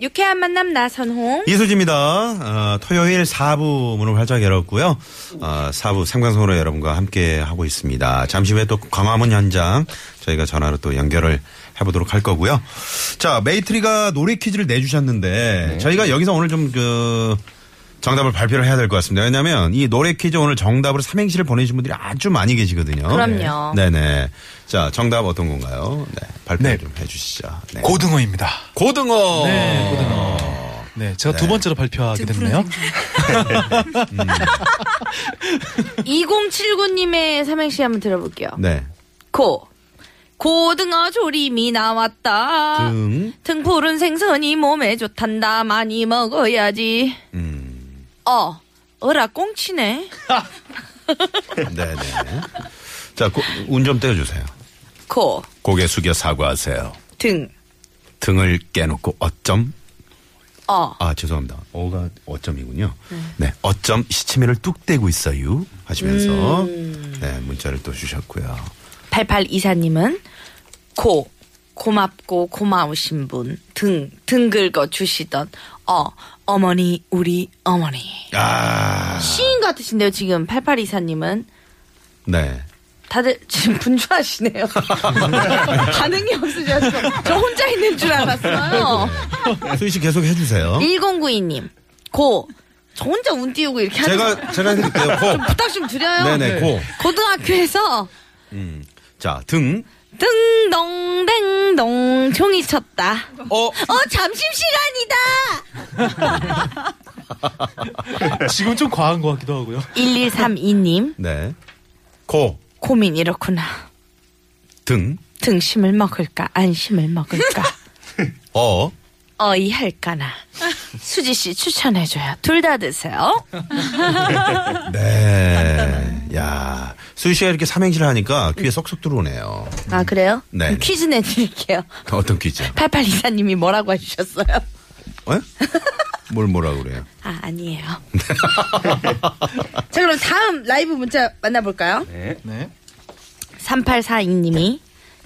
유쾌한 만남 나선홍. 이수지입니다. 어, 토요일 4부 문을 활짝 열었고요. 어, 4부 생방송으로 여러분과 함께 하고 있습니다. 잠시 후에 또 광화문 현장 저희가 전화로 또 연결을 해보도록 할 거고요. 자, 메이트리가 노래 퀴즈를 내주셨는데 저희가 여기서 오늘 좀그 정답을 발표를 해야 될 것 같습니다. 왜냐하면 이 노래 퀴즈 오늘 정답으로 삼행시를 보내주신 분들이 아주 많이 계시거든요. 그럼요. 네네. 자, 정답 어떤 건가요? 네, 발표 네. 좀 해주시죠. 네. 고등어입니다. 고등어. 네, 고등어. 네, 제가 두 번째로 발표하게 됐네요. 2079님의 삼행시 한번 들어볼게요. 네. 고. 고등어 조림이 나왔다. 등. 등 푸른 생선이 몸에 좋단다. 많이 먹어야지. 음. 어. 어라 꽁치네. 네네. 자, 운 좀 떼어주세요. 고. 고개 숙여 사과하세요. 등. 등을 깨놓고 어쩜? 어. 아, 죄송합니다. 어가 어점이군요. 네. 어쩜 시치미를 뚝 떼고 있어요. 하시면서, 네, 문자를 또 주셨고요. 8824님은 고. 고맙고 고마우신 분. 등. 등 긁어 주시던 어. 어머니, 우리 어머니. 아, 시인 같으신데요, 지금 8824님은. 네. 다들 지금 분주하시네요. 반응이 없으셔서 저 혼자 있는 줄 알았어요. 수희 씨 계속 해주세요. 1092님 고. 저 혼자 운 띄우고 이렇게 하는 거 제가, 제가 해드릴게요. 고. 부탁 좀 드려요. 네네, 고. 고등학교에서 자, 등. 딩동댕동 종이 쳤다. 어, 어 점심시간이다. 지금 좀 과한 것 같기도 하고요. 1132님 네. 고. 고민 이렇구나. 등. 등심을 먹을까 안심을 먹을까 어. 어이 할까나. 수지 씨 추천해줘요. 둘 다 드세요. 네. 야 수희 씨가 이렇게 삼행시를 하니까 귀에 쏙쏙 들어오네요. 아 그래요? 네. 퀴즈 내드릴게요. 어떤 퀴즈? 8824님이 뭐라고 해주셨어요? 어? 뭘 뭐라 그래요? 아, 아니에요. 자, 그럼 다음 라이브 문자 만나볼까요? 네. 3842님이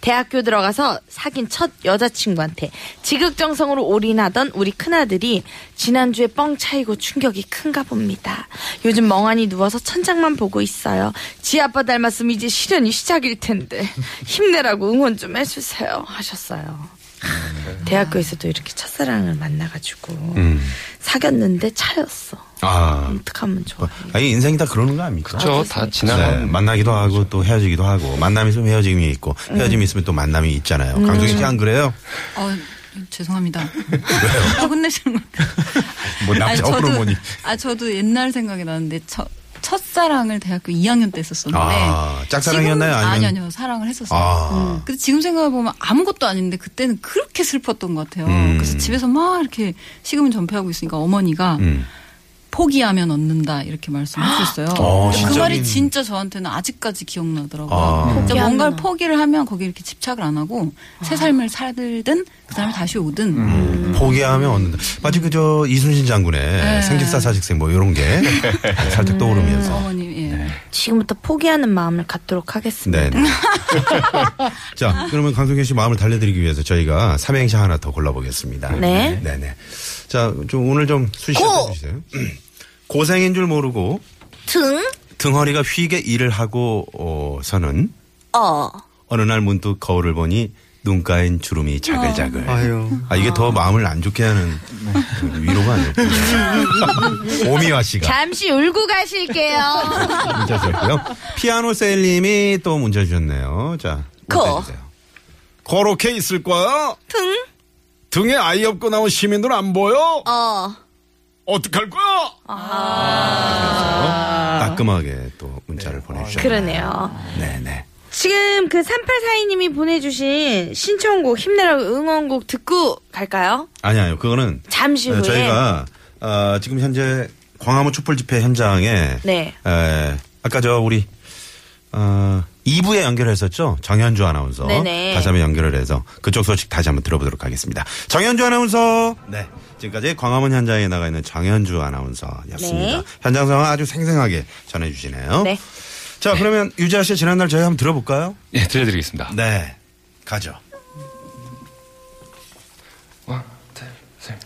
대학교 들어가서 사귄 첫 여자친구한테 지극정성으로 올인하던 우리 큰아들이 지난주에 뻥 차이고 충격이 큰가 봅니다. 요즘 멍하니 누워서 천장만 보고 있어요. 지 아빠 닮았으면 이제 실현이 시작일 텐데 힘내라고 응원 좀 해주세요 하셨어요. 대학교에서도 이렇게 첫사랑을 만나가지고 사귀었는데 차였어. 아. 어떡하면 좋아. 아니 인생이 다 그러는 거 아닙니까? 그렇죠. 다 지나가는 네, 만나기도 하고 또 헤어지기도 하고 만남이 있으면 헤어짐이 있고 헤어짐이 있으면 또 만남이 있잖아요. 강동희 씨 안 그래요? 어, 죄송합니다. 아, 혼내시는 거. 뭐 남자 호르몬이. 아, 저도 옛날 생각이 나는데, 첫, 첫사랑을 대학교 2학년 때 했었었는데. 아, 짝사랑이었나요? 아니면- 아니요, 아니요. 사랑을 했었어요. 아. 근데 지금 생각해 보면 아무것도 아닌데, 그때는 그렇게 슬펐던 것 같아요. 음. 그래서 집에서 막 이렇게 식음을 전폐하고 있으니까 어머니가 음. 포기하면 얻는다 이렇게 말씀하셨어요. 어, 그? 말이 진짜 저한테는 아직까지 기억나더라고요. 아. 뭔가를 포기를 하면 거기 이렇게 집착을 안 하고 새 삶을 살든 그 사람이 다시 오든 음, 포기하면 얻는다. 마치 그저 이순신 장군의 네. 생직사 사직생 뭐 이런 게 살짝 떠오르면서. 어머님 예. 지금부터 포기하는 마음을 갖도록 하겠습니다. 네. 자, 그러면 강성현 씨 마음을 달래드리기 위해서 저희가 삼행시 하나 더 골라보겠습니다. 네. 네 네. 자, 좀 오늘 좀 수시 고! 해주세요. 고생인 줄 모르고 등, 등허리가 휘게 일을 하고 어, 서는 어. 어느 날 문득 거울을 보니 눈가엔 주름이 자글자글. 아유. 아, 이게 더 마음을 안 좋게 하는 그 위로가 아니었군요. 오미화 씨가 잠시 울고 가실게요. 문자 주셨고요. 피아노 셀님이 또 문자 주셨네요. 자, 거. 그렇게 있을 거야? 등, 등에 아이 없고 나온 시민들 안 보여? 어. 어떡할 거야? 아. 따끔하게 또 문자를 보내주셨네요. 그러네요. 네네. 지금 그 3842님이 보내주신 신청곡 힘내라고 응원곡 듣고 갈까요? 아니요, 그거는 잠시 네, 후에. 저희가 어, 지금 현재 광화문 촛불 집회 현장에 네. 에, 아까 저 우리 어, 2부에 연결했었죠. 정현주 아나운서. 네네. 다시 한번 연결을 해서 그쪽 소식 다시 한번 들어보도록 하겠습니다. 정현주 아나운서. 네. 지금까지 광화문 현장에 나가 있는 정현주 아나운서였습니다. 네. 현장 상황 아주 생생하게 전해주시네요. 네. 자, 그러면 유지아 씨 지난날 저희 한번 들어볼까요? 예, 들려드리겠습니다. 네. 가죠. 원, 둘, 셋.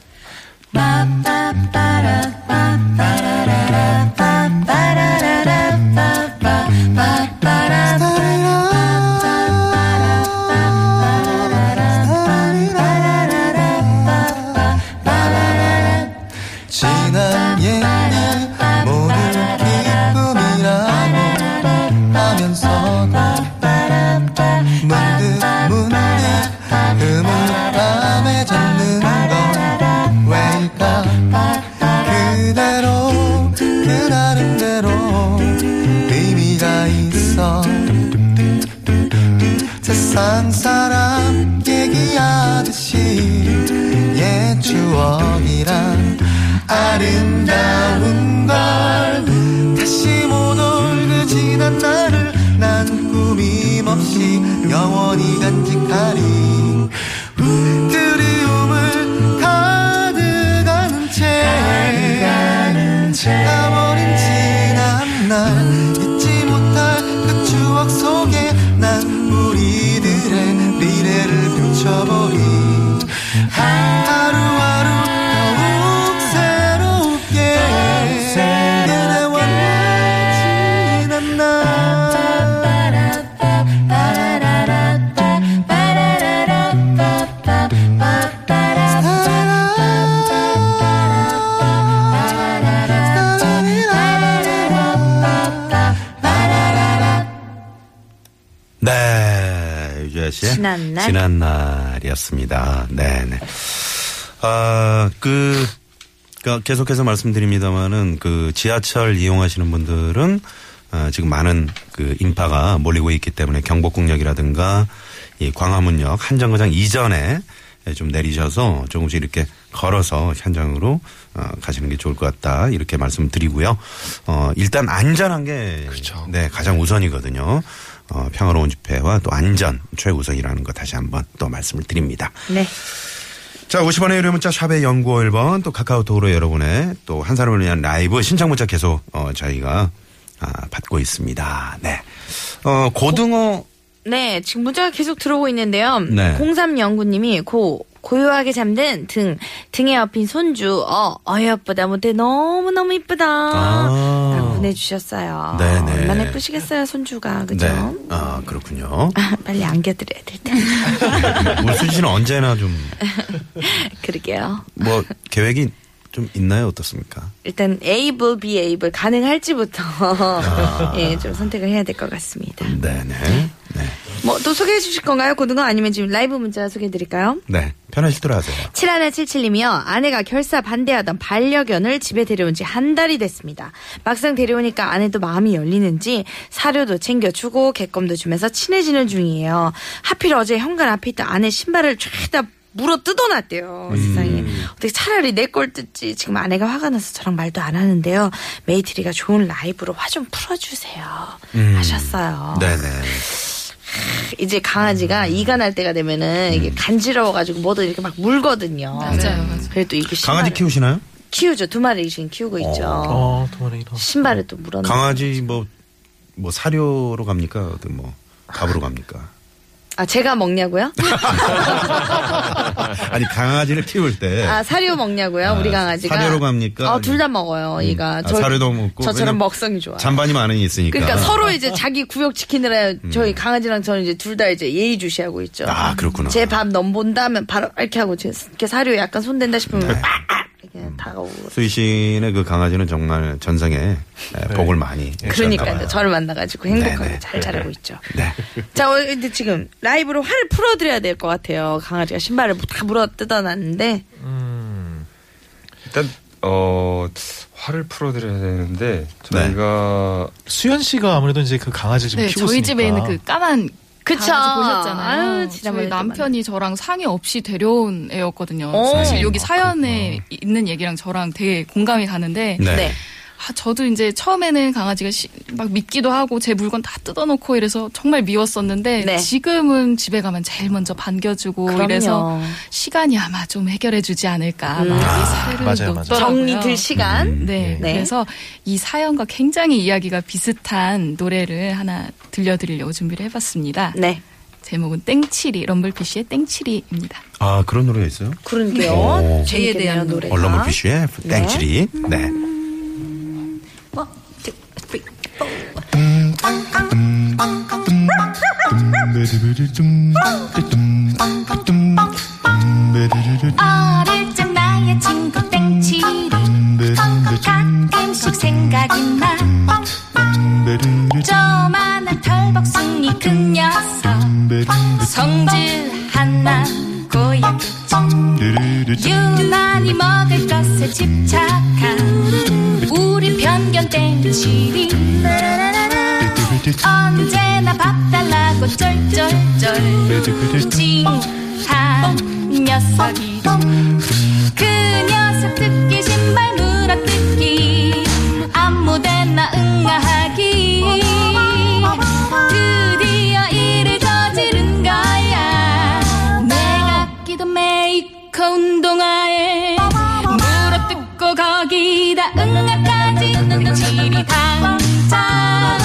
지난 날? 지난 날이었습니다. 네, 네. 아, 그, 그 계속해서 말씀드립니다만은 그 지하철 이용하시는 분들은 아, 지금 많은 그 인파가 몰리고 있기 때문에 경복궁역이라든가 이 광화문역 한정거장 이전에 좀 내리셔서 조금씩 이렇게 걸어서 현장으로 어, 가시는 게 좋을 것 같다 이렇게 말씀드리고요. 어, 일단 안전한 게 그렇죠. 네, 가장 우선이거든요. 어, 평화로운 집회와 또 안전 최우선이라는 거 다시 한번 또 말씀을 드립니다. 네. 자, 50원의 유료 문자 샵의 연구 1번 또 카카오톡으로 여러분의 또 한 사람을 위한 라이브 신청 문자 계속 어, 저희가 아, 받고 있습니다. 네. 어, 고등어 네, 지금 문자가 계속 들어오고 있는데요. 네. 0309님이 고, 고요하게 잠든 등, 등에 업힌 손주, 어, 어여보다 못해 너무너무 이쁘다. 아. 라고 보내주셨어요. 네네. 얼마나 예쁘시겠어요, 손주가. 그죠? 네. 아, 그렇군요. 빨리 안겨드려야 될 텐데. 우리 수지 씨는 언제나 좀 뭐 그러게요. 계획이 좀 있나요? 어떻습니까? 일단 able, be able, 가능할지부터 아. 예, 좀 선택을 해야 될 것 같습니다. 네네. 네. 뭐 또 소개해 주실 건가요? 고등어 아니면 지금 라이브 문자 소개해 드릴까요? 네. 편하실 대로 하세요. 7177님이요. 아내가 결사 반대하던 반려견을 집에 데려온 지 한 달이 됐습니다. 막상 데려오니까 아내도 마음이 열리는지 사료도 챙겨주고 개껌도 주면서 친해지는 중이에요. 하필 어제 현관 앞에 있던 아내 신발을 죄다 물어 뜯어놨대요. 세상에. 어떻게 차라리 내 걸 뜯지. 지금 아내가 화가 나서 저랑 말도 안 하는데요. 메이트리가 좋은 라이브로 화 좀 풀어주세요. 하셨어요. 네네. 이제 강아지가 이가 날 때가 되면은 이게 간지러워가지고 뭐든 이렇게 막 물거든요. 맞아요, 맞아요. 그래도 이게 강아지 신발을- 키우시나요? 키우죠. 두 마리 지금 키우고 있죠. 어, 두 마리 이런. 신발을 또 물었네. 강아지 뭐, 뭐 사료로 갑니까? 어떤 뭐 밥으로 갑니까? 아 제가 먹냐고요? 아니 강아지를 키울 때 아 사료 먹냐고요? 우리 아, 강아지가 사료로 갑니까? 어, 둘다 먹어요. 얘가 아, 사료도 먹고 저처럼 먹성이 좋아요. 잔반이 많은 게 있으니까. 그러니까 서로 이제 자기 구역 지키느라 저희 강아지랑 저는 이제 둘 다 이제 예의주시하고 있죠. 음. 아, 그렇구나. 제 밥 넘본다 하면 바로 이렇게 하고 제 이렇게 사료 약간 손댄다 싶으면 네. 빡 다가오고. 수희 씨의 그 강아지는 정말 전생에 에, 복을 많이 그러니까요. 봐요. 저를 만나가지고 행복하게 네네. 잘 자라고 있죠. 네. 자, 어, 근데 지금 라이브로 화를 풀어드려야 될 것 같아요. 강아지가 신발을 다 물어 뜯어놨는데. 일단 어 화를 풀어드려야 되는데 네. 저희가 수현 씨가 아무래도 이제 그 강아지를 좀 네, 키우고 저희 있으니까. 집에 있는 그 까만 그쵸. 강아지 보셨잖아요. 아유, 지난번에 저희 또 남편이 저랑 상의 없이 데려온 애였거든요. 오. 사실 여기 아, 사연에 있는 얘기랑 저랑 되게 공감이 가는데 네. 네. 아, 저도 이제 처음에는 강아지가 시- 막 믿기도 하고 제 물건 다 뜯어놓고 이래서 정말 미웠었는데 네. 지금은 집에 가면 제일 먼저 반겨주고 그럼요. 이래서 시간이 아마 좀 해결해주지 않을까 음. 막 아, 맞아요, 맞아요. 정리 들 시간. 음. 네, 네. 그래서 이 사연과 굉장히 이야기가 비슷한 노래를 하나 들려드리려고 준비를 해봤습니다. 네. 제목은 땡치리, 럼블피쉬의 땡치리입니다. 아 그런 노래가 있어요? 오. 제에 대한 노래가. 얼렁물피쉬의 땡치리. 네. 어릴 적 나의 친구 땡치리 가끔씩 생각이 나. 조만한 털복숭이 그 녀석. 성질 하나 고약했지 유난히 먹을 것에 집착한 우리 편견 땡치리 언제나 밥 달라고 쩔쩔쩔. 찡한 녀석이. 그 녀석 듣기 신발 물어뜯기. 아무데나 응아하기. 드디어 일을 저지른 거야. 내가 끼던 메이커 운동화에 물어뜯고 거기다 응아까지 땡치리 당장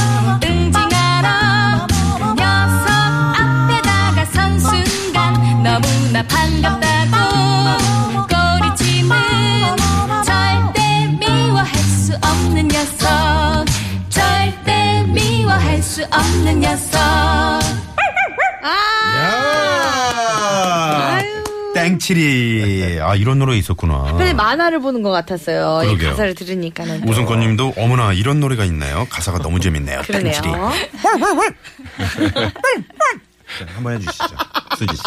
007이 아 이런 노래 있었구나. 근데 만화를 보는 것 같았어요. 그러게요. 가사를 들으니까는. 우승권님도 어머나 이런 노래가 있나요? 가사가 너무 재밌네요. 237이. 한번 해주시죠. 수지 씨.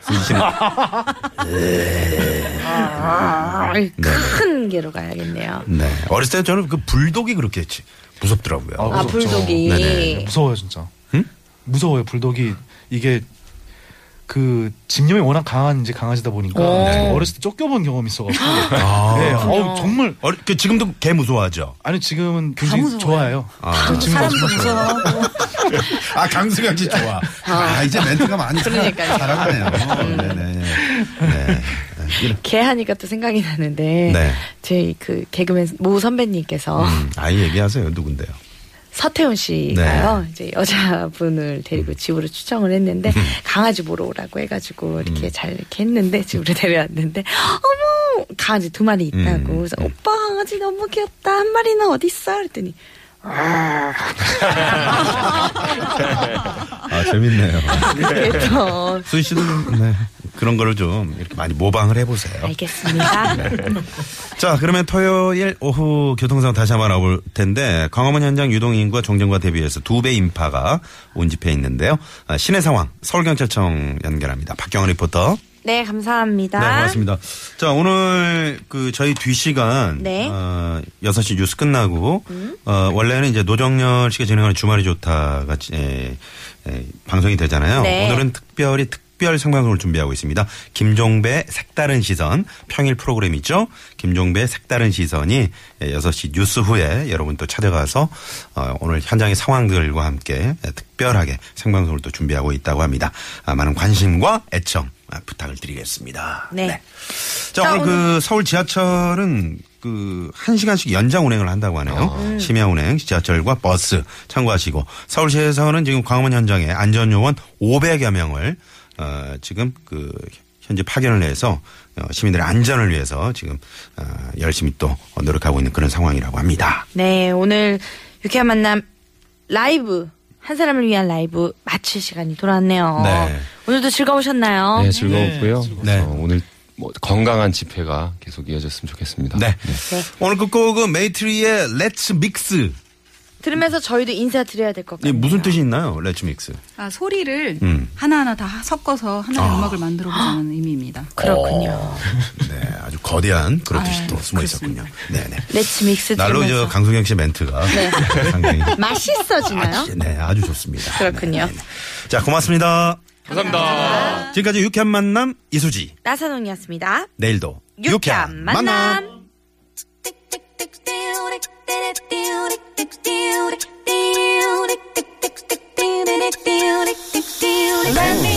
수지 씨는 아, 네. 큰 개로 가야겠네요. 네 어렸을 때 저는 그 불독이 그렇게 했지 무섭더라고요. 아, 아 불독이. 네네. 무서워요 진짜. 무서워요 불독이 이게 그 집념이 워낙 강한 이제 강아지다 보니까 오. 제가 어렸을 때 쫓겨본 경험이 있어가지고 아. 네, 어우, 정말 어리- 그 지금도 개 무서워하죠. 아니 지금은 굉장히 무서워요. 좋아해요. 아. 지금 사람도 무서워하고 아 강수경 씨 좋아. 아, 이제 멘트가 많이 그러니까요. 살아가네요. 네네. 네. 개 하니까 또 생각이 나는데 네. 저희 그 개그맨 모 선배님께서 음, 아이 얘기하세요. 누군데요? 서태훈 씨가요. 네. 이제 여자분을 데리고 집으로 추정을 했는데 음. 강아지 보러 오라고 해가지고 이렇게 잘 이렇게 했는데 집으로 데려왔는데 어머! 강아지 두 마리 있다고. 음. 그래서 오빠 강아지 너무 귀엽다. 한 마리는 어디 있어? 그랬더니 아 재밌네요. 그래서 수희 씨도 좀, 네, 그런 거를 좀 이렇게 많이 모방을 해보세요. 알겠습니다. 자, 그러면 토요일 오후 교통상황 다시 한번 알아볼 텐데 광화문 현장 유동인과 종전과 대비해서 두 배 인파가 운집해 있는데요. 아, 시내 상황 서울경찰청 연결합니다. 박경원 리포터. 네 감사합니다. 네, 고맙습니다. 자, 오늘 그 저희 뒤 시간 네. 음. 어, 6시 뉴스 끝나고 어, 원래는 이제 노정열 씨가 진행하는 주말이 좋다가 에, 에, 방송이 되잖아요. 네. 오늘은 특별히 특별 생방송을 준비하고 있습니다. 김종배 색다른 시선 평일 프로그램이죠. 김종배 색다른 시선이 6시 뉴스 후에 여러분 또 찾아가서 어, 오늘 현장의 상황들과 함께 특별하게 생방송을 또 준비하고 있다고 합니다. 아, 많은 관심과 애청 아, 부탁을 드리겠습니다. 네. 자, 자, 오늘 그 서울 지하철은 그 1시간씩 연장 운행을 한다고 하네요. 심야 운행, 지하철과 버스 참고하시고 서울시에서는 지금 광화문 현장에 안전 요원 500여 명을 어, 지금 그 현재 파견을 해서 어, 시민들의 안전을 위해서 지금 어, 열심히 또 노력하고 있는 그런 상황이라고 합니다. 네, 오늘 유쾌한 만남 라이브 한 사람을 위한 라이브 마칠 시간이 돌아왔네요. 네. 오늘도 즐거우셨나요? 네, 즐거웠고요. 네, 네. 어, 오늘 뭐 건강한 집회가 계속 이어졌으면 좋겠습니다. 네. 네. 오늘 끝곡은 메이트리의 Let's Mix 들으면서 저희도 인사드려야 될것이 같아요. 무슨 뜻이 있나요? 레츠믹스. 아, 소리를 음. 하나하나 다 섞어서 하나의 아. 음악을 만들어 보자는 의미입니다. 그렇군요. 네, 아주 거대한 그런 아, 뜻이 또 숨어 있었군요. 네 네. 레츠 믹스 날로 저 들으면서 강승영 씨 멘트가 네. 상당히 맛있어지나요? 아주, 네, 아주 좋습니다. 그렇군요. 네, 네. 자, 고맙습니다. 감사합니다. 지금까지 유쾌한 만남 이수지. 나선홍이었습니다. 내일도 유쾌한 만남. 띡띡띡띡 Let me